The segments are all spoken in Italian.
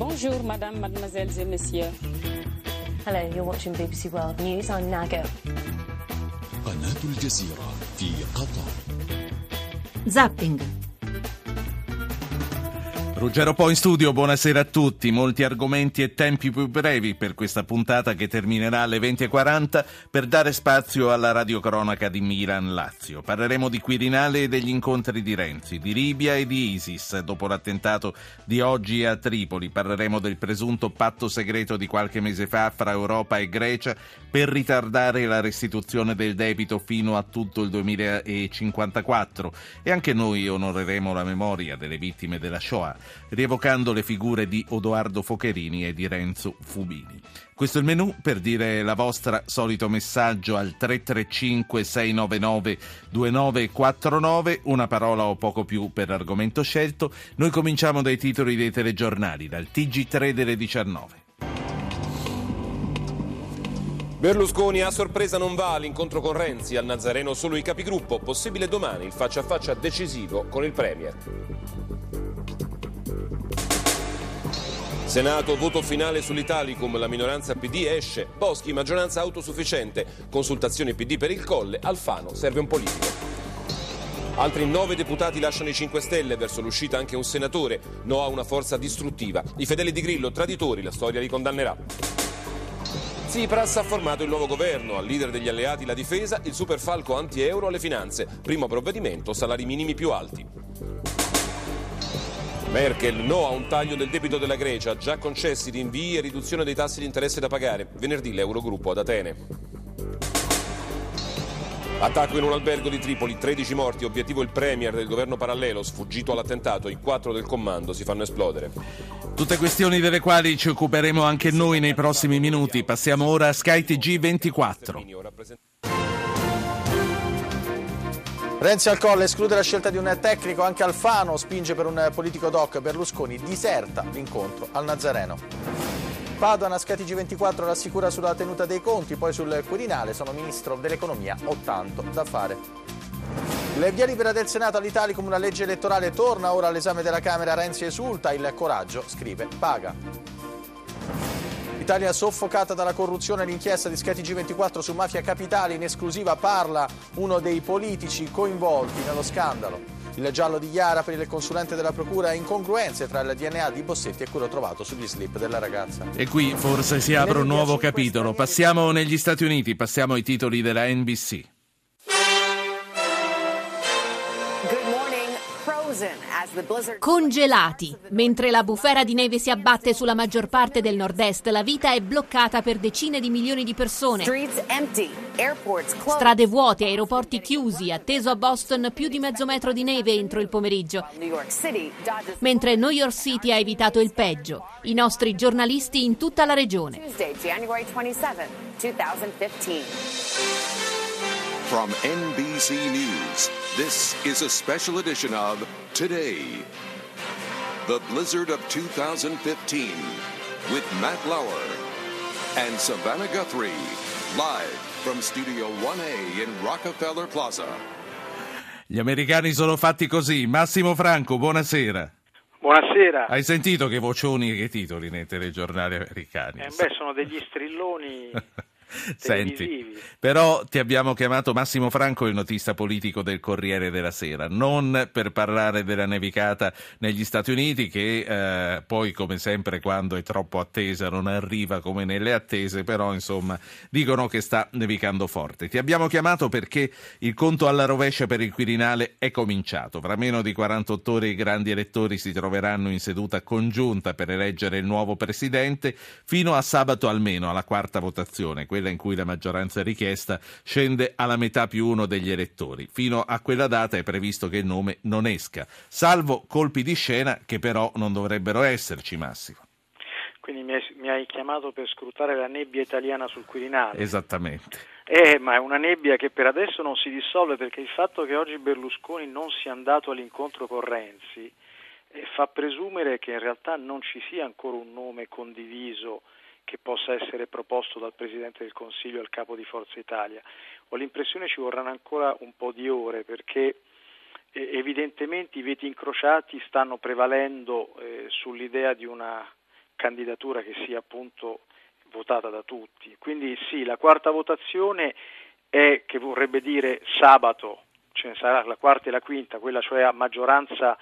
Bonjour, madame, mademoiselles et messieurs. Hello, you're watching BBC World News. I'm Nago. قناة الجزيرة في قطر Zapping. Ruggero Po in studio, buonasera a tutti. Molti argomenti e tempi più brevi per questa puntata che terminerà alle 20.40 per dare spazio alla radiocronaca di Milan-Lazio. Parleremo di Quirinale e degli incontri di Renzi, di Libia e di ISIS dopo l'attentato di oggi a Tripoli. Parleremo del presunto patto segreto di qualche mese fa fra Europa e Grecia per ritardare la restituzione del debito fino a tutto il 2054 e anche noi onoreremo la memoria delle vittime della Shoah rievocando le figure di Odoardo Focherini e di Renzo Fubini. Questo è il menù per dire la vostra solito messaggio al 335 699 2949, una parola o poco più per argomento scelto. Noi cominciamo dai titoli dei telegiornali, dal TG3 delle 19. Berlusconi a sorpresa non va all'incontro con Renzi, al Nazareno solo i capigruppo, possibile domani il faccia a faccia decisivo con il Premier. Senato, voto finale sull'Italicum, la minoranza PD esce, Boschi, maggioranza autosufficiente, consultazioni PD per il Colle, Alfano, serve un politico. Altri nove deputati lasciano i 5 Stelle, verso l'uscita anche un senatore, no a una forza distruttiva. I fedeli di Grillo, traditori, la storia li condannerà. Tsipras ha formato il nuovo governo, al leader degli alleati la difesa, il superfalco anti-euro alle finanze, primo provvedimento, salari minimi più alti. Merkel no a un taglio del debito della Grecia, già concessi rinvii e riduzione dei tassi di interesse da pagare. Venerdì l'Eurogruppo ad Atene. Attacco in un albergo di Tripoli, 13 morti, obiettivo il premier del governo parallelo, sfuggito all'attentato, i quattro del comando si fanno esplodere. Tutte questioni delle quali ci occuperemo anche noi nei prossimi minuti. Passiamo ora a SkyTG 24. Renzi al colle esclude la scelta di un tecnico, anche Alfano spinge per un politico doc, Berlusconi diserta l'incontro al Nazareno. Padoan a Scati G24 rassicura sulla tenuta dei conti, poi sul Quirinale sono ministro dell'economia, ho tanto da fare. Le via libera del Senato all'Italicum, una legge elettorale torna ora all'esame della Camera, Renzi esulta, il coraggio, scrive, paga. Italia soffocata dalla corruzione, l'inchiesta di Sky G24 su Mafia Capitale in esclusiva parla uno dei politici coinvolti nello scandalo. Il giallo di Iara per il consulente della procura incongruenze tra il DNA di Bossetti e quello trovato sugli slip della ragazza. E qui forse si apre un nuovo capitolo. Passiamo negli Stati Uniti, passiamo ai titoli della NBC. Congelati. Mentre la bufera di neve si abbatte sulla maggior parte del nord-est, la vita è bloccata per decine di milioni di persone. Strade vuote, aeroporti chiusi, atteso a Boston più di mezzo metro di neve entro il pomeriggio. Mentre New York City ha evitato il peggio. I nostri giornalisti in tutta la regione. From NBC News, this is a special edition of Today. The Blizzard of 2015 with Matt Lauer and Savannah Guthrie, live from Studio 1A in Rockefeller Plaza. Gli americani sono fatti così. Massimo Franco, buonasera. Buonasera. Hai sentito che vocioni e che titoli nei telegiornali americani? Eh beh, sono degli strilloni Senti, però ti abbiamo chiamato Massimo Franco, il notista politico del Corriere della Sera, non per parlare della nevicata negli Stati Uniti, che eh, poi, come sempre, quando è troppo attesa non arriva come nelle attese, però insomma dicono che sta nevicando forte. Ti abbiamo chiamato perché il conto alla rovescia per il Quirinale è cominciato. Fra meno di 48 ore i grandi elettori si troveranno in seduta congiunta per eleggere il nuovo presidente, fino a sabato almeno, alla quarta votazione quella in cui la maggioranza richiesta scende alla metà più uno degli elettori. Fino a quella data è previsto che il nome non esca, salvo colpi di scena che però non dovrebbero esserci, Massimo. Quindi mi hai, mi hai chiamato per scrutare la nebbia italiana sul Quirinale. Esattamente. Eh, ma è una nebbia che per adesso non si dissolve perché il fatto che oggi Berlusconi non sia andato all'incontro con Renzi eh, fa presumere che in realtà non ci sia ancora un nome condiviso che possa essere proposto dal Presidente del Consiglio al capo di Forza Italia. Ho l'impressione ci vorranno ancora un po' di ore perché eh, evidentemente i veti incrociati stanno prevalendo eh, sull'idea di una candidatura che sia appunto votata da tutti. Quindi sì, la quarta votazione è che vorrebbe dire sabato, ce ne sarà la quarta e la quinta, quella cioè a maggioranza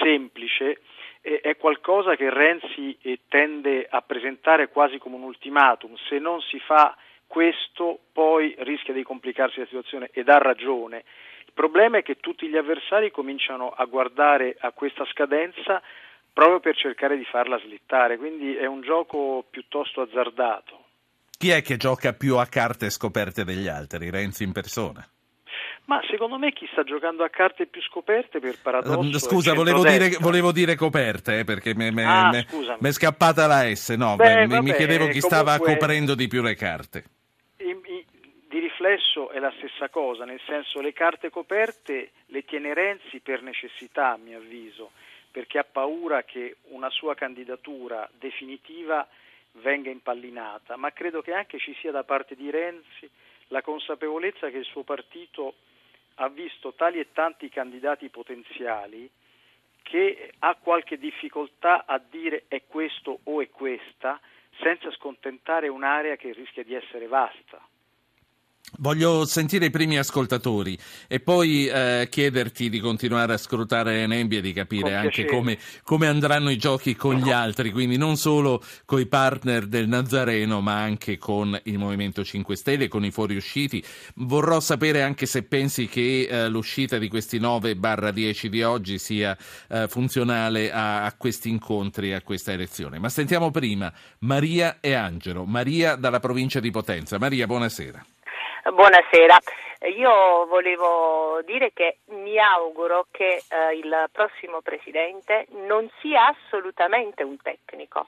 semplice, è qualcosa che Renzi eh, tende a presentare quasi come un ultimatum. Se non si fa questo poi rischia di complicarsi la situazione ed ha ragione. Il problema è che tutti gli avversari cominciano a guardare a questa scadenza proprio per cercare di farla slittare, quindi è un gioco piuttosto azzardato. Chi è che gioca più a carte scoperte degli altri? Renzi in persona? Ma secondo me chi sta giocando a carte più scoperte per paradosso. Uh, scusa, volevo dire, volevo dire, coperte eh, perché mi ah, è scappata la S. No, Beh, mi, vabbè, mi chiedevo chi comunque, stava coprendo di più le carte. In, in, di riflesso è la stessa cosa, nel senso le carte coperte le tiene Renzi per necessità, a mio avviso, perché ha paura che una sua candidatura definitiva venga impallinata, ma credo che anche ci sia da parte di Renzi la consapevolezza che il suo partito ha visto tali e tanti candidati potenziali che ha qualche difficoltà a dire è questo o è questa senza scontentare un'area che rischia di essere vasta. Voglio sentire i primi ascoltatori e poi eh, chiederti di continuare a scrutare Nebbia e di capire anche come, come, andranno i giochi con gli altri, quindi non solo con i partner del Nazareno ma anche con il Movimento 5 Stelle, con i fuoriusciti. Vorrò sapere anche se pensi che eh, l'uscita di questi 9-10 di oggi sia eh, funzionale a, a questi incontri, a questa elezione. Ma sentiamo prima Maria e Angelo. Maria dalla provincia di Potenza. Maria, buonasera. Buonasera. Io volevo dire che mi auguro che eh, il prossimo Presidente non sia assolutamente un tecnico.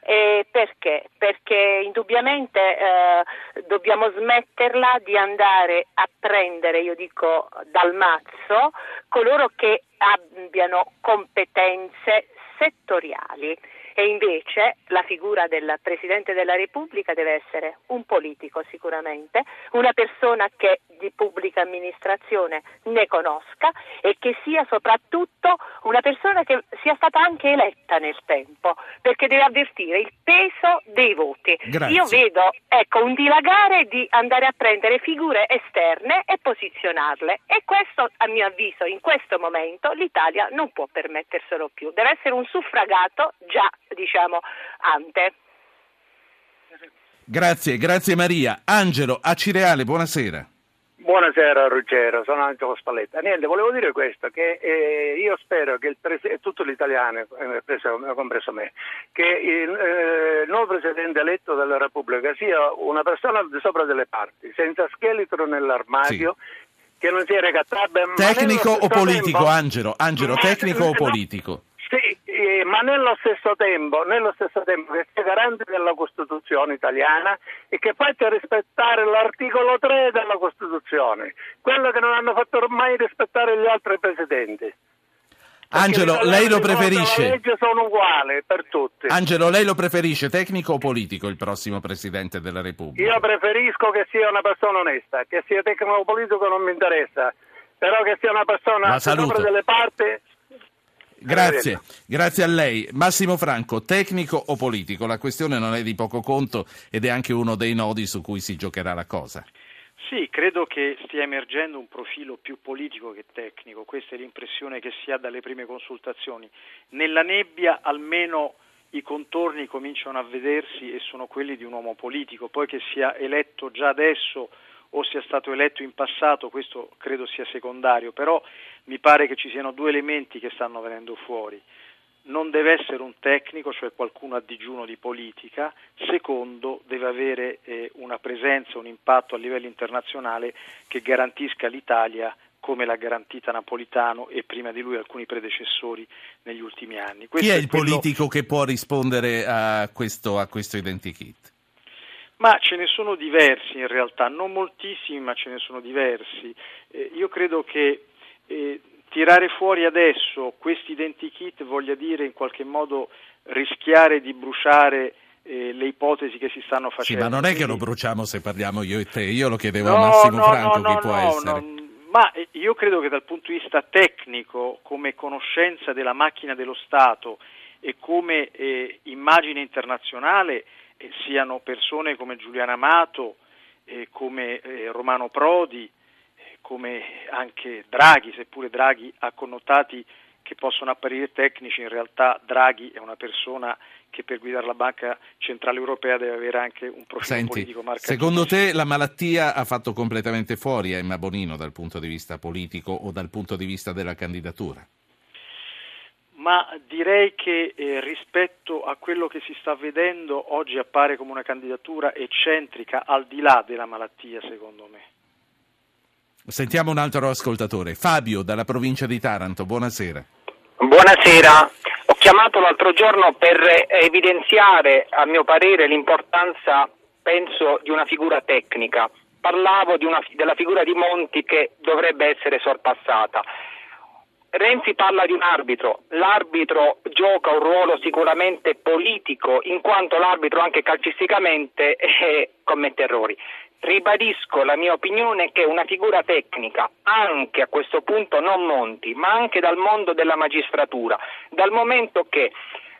Eh, perché? Perché indubbiamente eh, dobbiamo smetterla di andare a prendere, io dico dal mazzo, coloro che abbiano competenze settoriali e invece la figura del Presidente della Repubblica deve essere un politico sicuramente, una persona che di pubblica amministrazione ne conosca e che sia soprattutto una persona che sia stata anche eletta nel tempo, perché deve avvertire il peso dei voti. Grazie. Io vedo ecco, un dilagare di andare a prendere figure esterne e posizionarle e questo a mio avviso in questo momento l'Italia non può permetterselo più, deve essere un suffragato già diciamo ante. Grazie, grazie Maria. Angelo a Cireale, buonasera. Buonasera Ruggero, sono Angelo Spalletta. Niente, volevo dire questo, che eh, io spero che il pres- tutto l'italiano, eh, compreso me, che il eh, nuovo Presidente eletto della Repubblica sia una persona al di sopra delle parti, senza scheletro nell'armadio, sì. che non sia recattabile. Tecnico o politico, tempo, Angelo? Angelo, tecnico o politico? Sì, eh, ma nello stesso, tempo, nello stesso tempo che sia garante della Costituzione italiana e che faccia rispettare l'articolo 3 della Costituzione, quello che non hanno fatto mai rispettare gli altri presidenti. Angelo, lei lo preferisce? Le leggi sono uguali per tutti. Angelo, lei lo preferisce tecnico o politico il prossimo Presidente della Repubblica? Io preferisco che sia una persona onesta, che sia tecnico o politico non mi interessa, però che sia una persona sopra delle parti Grazie, grazie a lei. Massimo Franco, tecnico o politico? La questione non è di poco conto ed è anche uno dei nodi su cui si giocherà la cosa. Sì, credo che stia emergendo un profilo più politico che tecnico, questa è l'impressione che si ha dalle prime consultazioni. Nella nebbia almeno i contorni cominciano a vedersi e sono quelli di un uomo politico, poi che sia eletto già adesso o sia stato eletto in passato, questo credo sia secondario, però mi pare che ci siano due elementi che stanno venendo fuori. Non deve essere un tecnico, cioè qualcuno a digiuno di politica, secondo deve avere eh, una presenza, un impatto a livello internazionale che garantisca l'Italia come l'ha garantita Napolitano e prima di lui alcuni predecessori negli ultimi anni. Questo Chi è il quello... politico che può rispondere a questo, a questo identikit? Ma ce ne sono diversi in realtà, non moltissimi, ma ce ne sono diversi. Eh, io credo che eh, tirare fuori adesso questi identikit voglia dire in qualche modo rischiare di bruciare eh, le ipotesi che si stanno facendo. Sì, ma non è che lo bruciamo se parliamo io e te, io lo chiedevo no, a Massimo no, Franco no, chi può essere. Ma eh, io credo che dal punto di vista tecnico, come conoscenza della macchina dello Stato e come eh, immagine internazionale eh, siano persone come Giuliano Amato, eh, come eh, Romano Prodi, come anche Draghi, seppure Draghi ha connotati che possono apparire tecnici, in realtà Draghi è una persona che per guidare la Banca Centrale Europea deve avere anche un profilo Senti, politico marcato. Secondo te la malattia ha fatto completamente fuori Emma Bonino dal punto di vista politico o dal punto di vista della candidatura? Ma direi che eh, rispetto a quello che si sta vedendo oggi appare come una candidatura eccentrica al di là della malattia, secondo me. Sentiamo un altro ascoltatore, Fabio dalla provincia di Taranto, buonasera. Buonasera, ho chiamato l'altro giorno per evidenziare a mio parere l'importanza, penso, di una figura tecnica. Parlavo una, della figura di Monti che dovrebbe essere sorpassata. Renzi parla di un arbitro, l'arbitro gioca un ruolo sicuramente politico in quanto l'arbitro anche calcisticamente eh, commette errori. Ribadisco la mia opinione che una figura tecnica, anche a questo punto non Monti, ma anche dal mondo della magistratura, dal momento che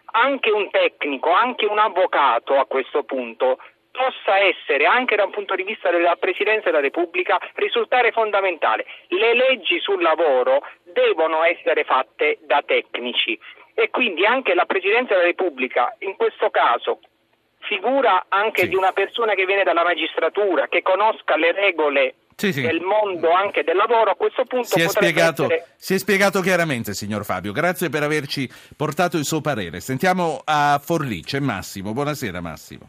anche un tecnico, anche un avvocato a questo punto possa essere anche da un punto di vista della Presidenza della Repubblica risultare fondamentale. Le leggi sul lavoro devono essere fatte da tecnici e quindi anche la Presidenza della Repubblica in questo caso figura anche sì. di una persona che viene dalla magistratura, che conosca le regole sì, sì. del mondo anche del lavoro, a questo punto si è, spiegato, essere... si è spiegato chiaramente, signor Fabio. Grazie per averci portato il suo parere. Sentiamo a Forlì, c'è Massimo. Buonasera Massimo.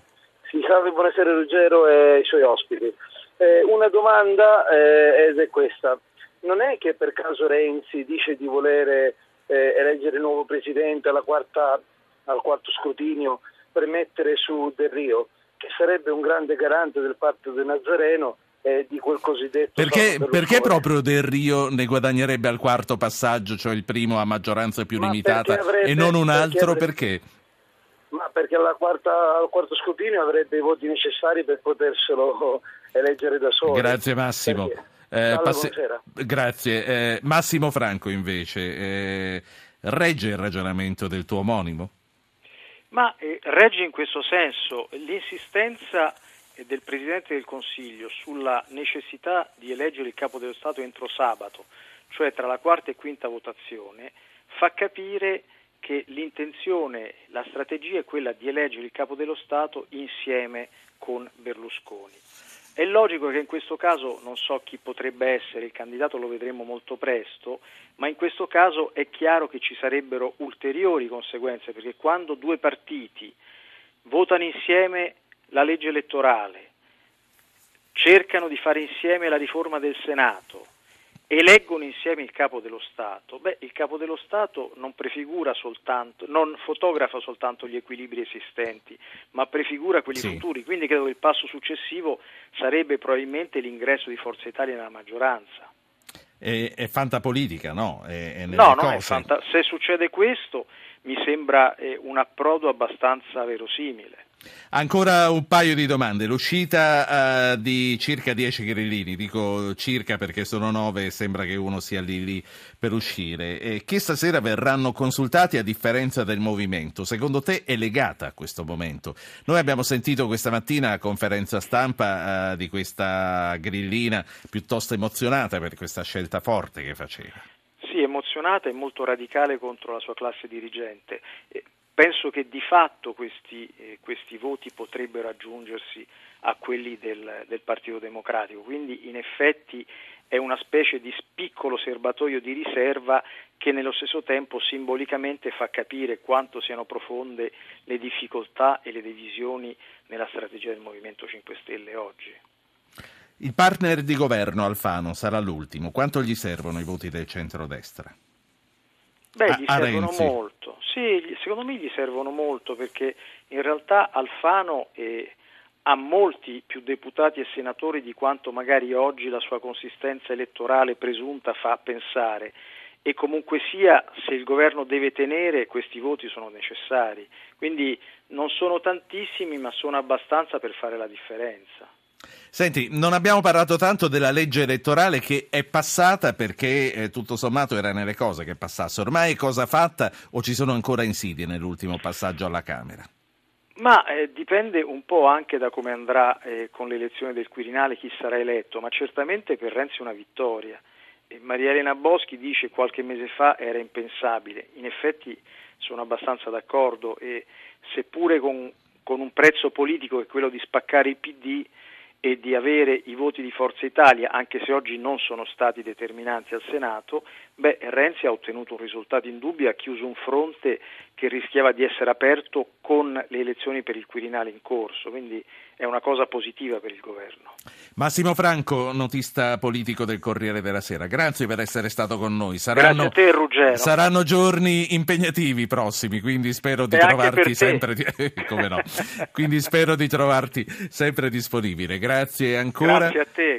Sì, salve, buonasera Ruggero e i suoi ospiti. Eh, una domanda eh, ed è questa. Non è che per caso Renzi dice di volere eh, eleggere il nuovo presidente quarta, al quarto scrutinio per mettere su Del Rio, che sarebbe un grande garante del patto del Nazareno e di quel cosiddetto... Perché, perché proprio Del Rio ne guadagnerebbe al quarto passaggio, cioè il primo a maggioranza più Ma limitata, avrebbe, e non un altro? Perché? perché? Ma perché quarta, al quarto scrutinio avrebbe i voti necessari per poterselo eleggere da solo. Grazie Massimo. Eh, passe... Grazie. Eh, Massimo Franco invece, eh, regge il ragionamento del tuo omonimo? Ma eh, regge in questo senso l'insistenza eh, del Presidente del Consiglio sulla necessità di eleggere il Capo dello Stato entro sabato, cioè tra la quarta e quinta votazione, fa capire che l'intenzione, la strategia è quella di eleggere il Capo dello Stato insieme con Berlusconi. È logico che in questo caso non so chi potrebbe essere, il candidato lo vedremo molto presto, ma in questo caso è chiaro che ci sarebbero ulteriori conseguenze, perché quando due partiti votano insieme la legge elettorale, cercano di fare insieme la riforma del Senato, eleggono insieme il capo dello Stato, beh, il capo dello Stato non prefigura soltanto, non fotografa soltanto gli equilibri esistenti, ma prefigura quelli sì. futuri. Quindi credo che il passo successivo sarebbe probabilmente l'ingresso di Forza Italia nella maggioranza. È, è fantapolitica, no? È, è no, no, fanta- se succede questo mi sembra eh, un approdo abbastanza verosimile. Ancora un paio di domande. L'uscita uh, di circa 10 grillini, dico circa perché sono 9 e sembra che uno sia lì lì per uscire, e che stasera verranno consultati a differenza del movimento. Secondo te è legata a questo momento? Noi abbiamo sentito questa mattina a conferenza stampa uh, di questa grillina piuttosto emozionata per questa scelta forte che faceva. Sì, emozionata e molto radicale contro la sua classe dirigente. Penso che di fatto questi, eh, questi voti potrebbero aggiungersi a quelli del, del, Partito Democratico, quindi in effetti è una specie di piccolo serbatoio di riserva che nello stesso tempo simbolicamente fa capire quanto siano profonde le difficoltà e le divisioni nella strategia del Movimento 5 Stelle oggi. Il partner di governo Alfano sarà l'ultimo. Quanto gli servono i voti del centrodestra? Beh, gli a, servono molto. Sì, secondo me gli servono molto perché in realtà Alfano eh, ha molti più deputati e senatori di quanto magari oggi la sua consistenza elettorale presunta fa pensare e comunque sia se il governo deve tenere questi voti sono necessari. Quindi non sono tantissimi ma sono abbastanza per fare la differenza. Senti, non abbiamo parlato tanto della legge elettorale che è passata perché eh, tutto sommato era nelle cose che passasse. Ormai è cosa fatta o ci sono ancora insidie nell'ultimo passaggio alla Camera? Ma eh, dipende un po' anche da come andrà eh, con l'elezione del Quirinale chi sarà eletto, ma certamente per Renzi è una vittoria. E Maria Elena Boschi dice qualche mese fa era impensabile, in effetti sono abbastanza d'accordo e seppure con, con un prezzo politico che è quello di spaccare il PD, e di avere i voti di Forza Italia, anche se oggi non sono stati determinanti al Senato, beh, Renzi ha ottenuto un risultato indubbio, ha chiuso un fronte che rischiava di essere aperto con le elezioni per il Quirinale in corso, quindi è una cosa positiva per il governo. Massimo Franco, notista politico del Corriere della Sera, grazie per essere stato con noi. Saranno, grazie a te Ruggero. Saranno giorni impegnativi prossimi, quindi spero di e trovarti sempre come no. quindi spero di trovarti sempre disponibile. Grazie ancora. Grazie a te.